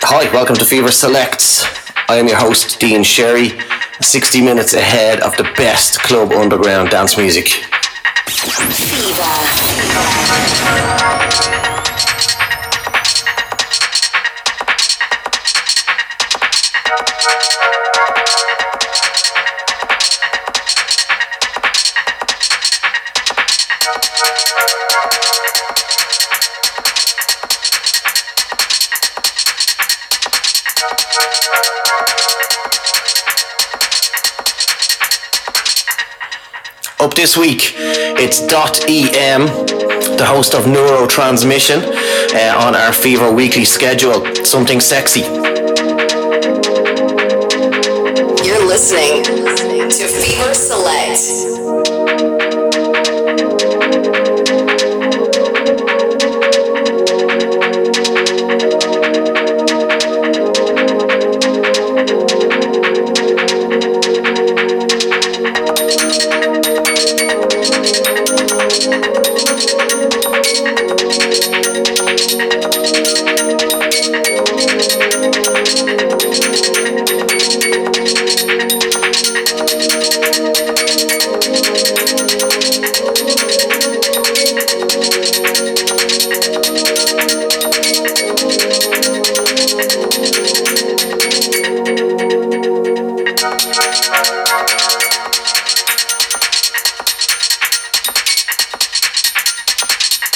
Hi, welcome to Fever Selects. I am your host, Dean Sherry, 60 minutes ahead of the best club underground dance music. Fever. Up this week, it's Dot EM, the host of Neurotransmission, uh, on our Fever weekly schedule. Something sexy. You're listening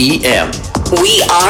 We are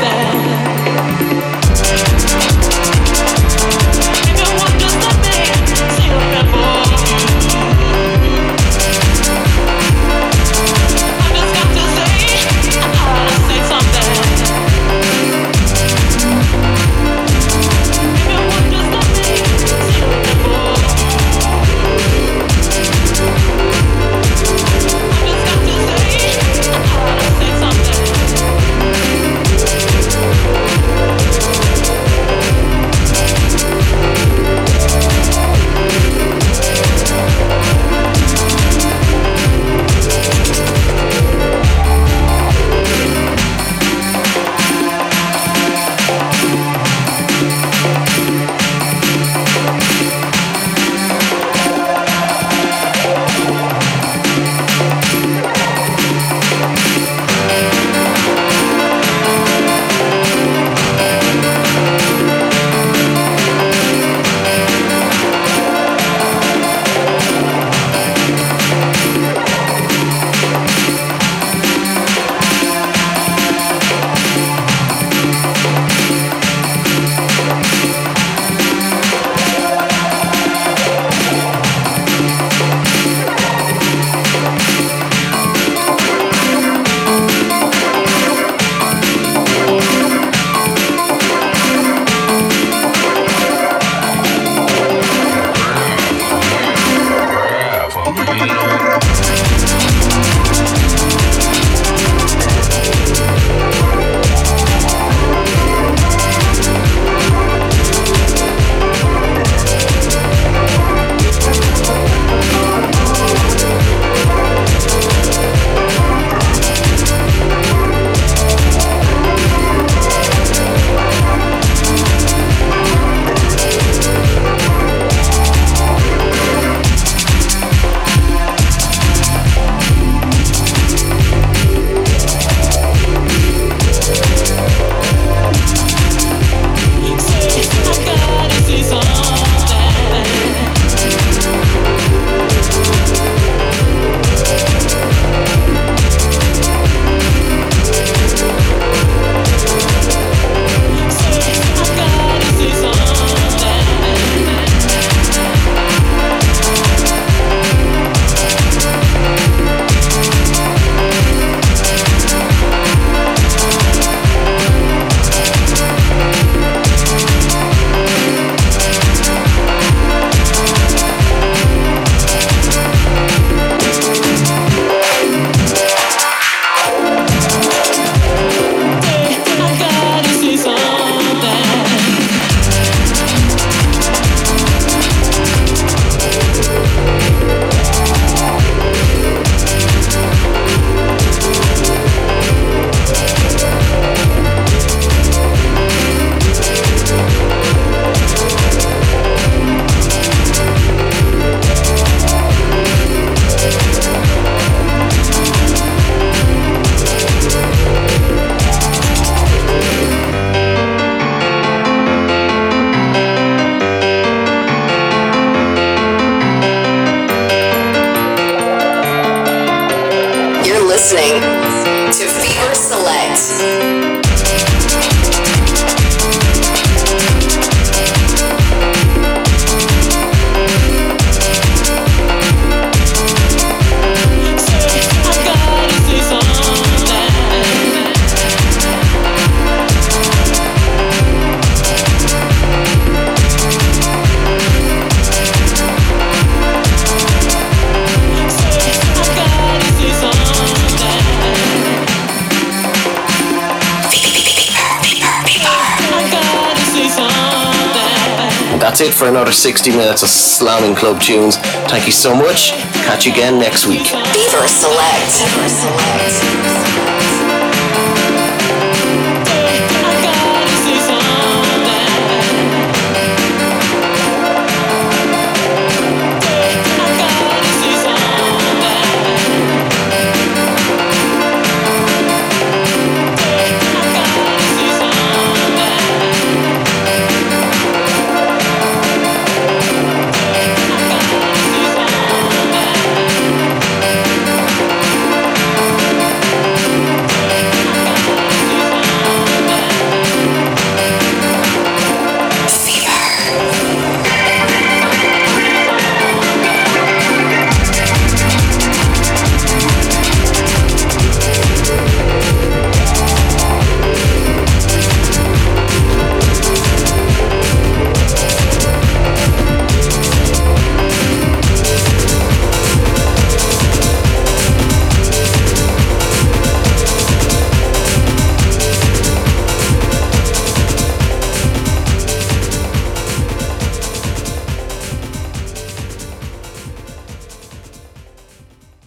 back. That's it for another 60 minutes of slamming club tunes. Thank you so much. Catch you again next week. Fever Select. Fever Select.